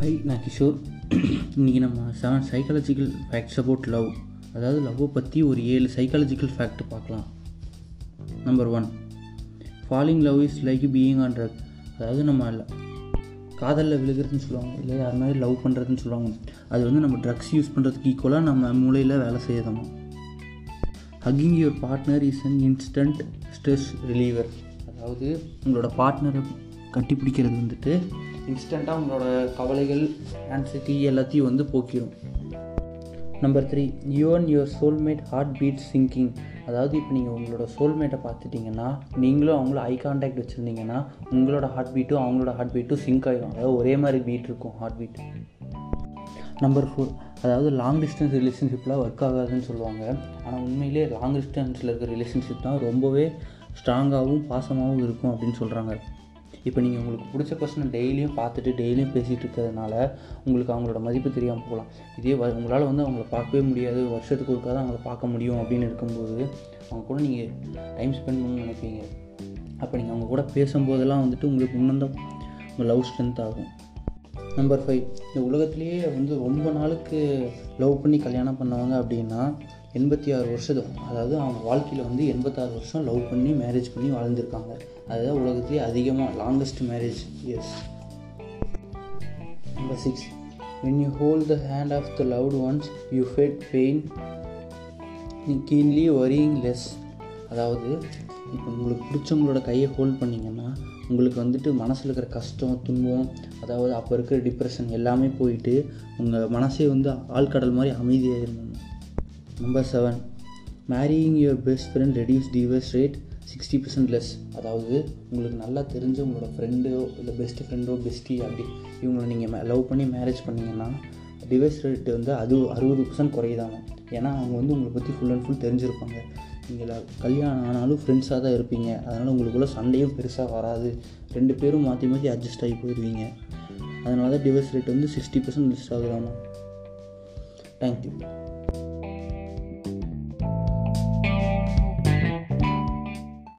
Hi நான் கிஷோர். இன்றைக்கி நம்ம seven psychological facts about love அதாவது லவ்வை பற்றி ஒரு ஏழு சைக்காலஜிக்கல் ஃபேக்ட் பார்க்கலாம். Number one falling love is like being on drug அதாவது நம்ம காதலில் விழுகிறதுன்னு சொல்லுவாங்க இல்லை யார் மாதிரி லவ் பண்ணுறதுன்னு சொல்லுவாங்க. அது வந்து நம்ம ட்ரக்ஸ் யூஸ் பண்ணுறதுக்கு ஈக்குவலாக நம்ம மூளையில் வேலை செய்யறோம் hugging your partner is an instant stress reliever அதாவது உங்களோட பார்ட்னரை கட்டிப்பிடிக்கிறது வந்துட்டு இன்ஸ்டண்ட்டாக உங்களோட கவலைகள் ஆன்சைட்டி எல்லாத்தையும் வந்து போக்கிடும் number three you and your soulmate heart beat syncing அதாவது இப்போ நீங்கள் உங்களோட சோல்மேட்டை பார்த்துட்டிங்கன்னா நீங்களும் அவங்களும் ஐ கான்டாக்ட் வச்சுருந்தீங்கன்னா உங்களோட ஹார்ட் பீட்டும் அவங்களோட ஹார்ட் பீட்டும் சிங்க் ஆகிடும் அதாவது ஒரே மாதிரி பீட் இருக்கும் ஹார்ட் பீட் நம்பர் ஃபோர் அதாவது லாங் டிஸ்டன்ஸ் ரிலேஷன்ஷிப்லாம் ஒர்க் ஆகாதுன்னு சொல்லுவாங்க. ஆனால் உண்மையிலே லாங் டிஸ்டன்ஸில் இருக்கிற ரிலேஷன்ஷிப் தான் ரொம்பவே ஸ்ட்ராங்காகவும் பாசமாகவும் இருக்கும் அப்படின்னு சொல்கிறாங்க இப்போ நீங்கள் உங்களுக்கு பிடிச்ச பர்சனை டெய்லியும் பார்த்துட்டு டெய்லியும் பேசிகிட்டு இருக்கிறதுனால உங்களுக்கு அவங்களோட மதிப்பு தெரியாமல் போகலாம். இதே வ உங்களால் வந்து அவங்கள பார்க்கவே முடியாது. வருஷத்துக்கு ஒருக்கா தான் அவங்கள பார்க்க முடியும் அப்படின்னு இருக்கும்போது அவங்க கூட நீங்கள் டைம் ஸ்பெண்ட் பண்ணணும்னு நினைப்பீங்க. அப்போ நீங்கள் அவங்க கூட பேசும்போதெல்லாம் வந்துட்டு உங்களுக்கு இன்னும் தான் உங்கள் லவ் ஸ்ட்ரென்த் ஆகும். நம்பர் ஃபைவ் இந்த உலகத்துலேயே வந்து ரொம்ப நாளுக்கு லவ் பண்ணி கல்யாணம் பண்ணவங்க அப்படின்னா எண்பத்தி ஆறு வருஷம் அதாவது அவங்க வாழ்க்கையில் வந்து எண்பத்தாறு வருஷம் லவ் பண்ணி மேரேஜ் பண்ணி வாழ்ந்திருக்காங்க. அதுதான் உலகத்துலேயே அதிகமாக longest marriage years number six when you hold the hand of the loved ones you fed pain keenly worrying less அதாவது இப்போ உங்களுக்கு பிடிச்சவங்களோட கையை ஹோல்ட் பண்ணிங்கன்னா உங்களுக்கு வந்துட்டு மனசில் இருக்கிற கஷ்டம் துன்பம் அதாவது அப்போ இருக்கிற டிப்ரெஷன் எல்லாமே போயிட்டு உங்கள் மனசே வந்து ஆழ்கடல் மாதிரி அமைதியாயிருந்தோம் number seven marrying your best friend reduce divorce rate sixty percent less அதாவது உங்களுக்கு நல்லா தெரிஞ்ச உங்களோட ஃப்ரெண்டோ இல்லை பெஸ்ட் ஃப்ரெண்டோ பெஸ்டி அப்படி இவங்களை நீங்கள் லவ் பண்ணி மேரேஜ் பண்ணிங்கன்னா டிவைஸ் ரேட் வந்து அது அறுபது பர்சன்ட் குறையுதாங்க ஏன்னா அவங்க வந்து உங்களை பற்றி ஃபுல் அண்ட் ஃபுல் தெரிஞ்சிருப்பாங்க. நீங்கள் கல்யாணம் ஆனாலும் ஃப்ரெண்ட்ஸாக தான் இருப்பீங்க. அதனால் உங்களுக்குள்ள சண்டையும் பெருசாக வராது. ரெண்டு பேரும் மாற்றி மாற்றி அட்ஜஸ்ட் ஆகி போயிடுவீங்க அதனால தான் டிவைஸ் ரேட் வந்து sixty percent less ஆகுதாமா? Thank you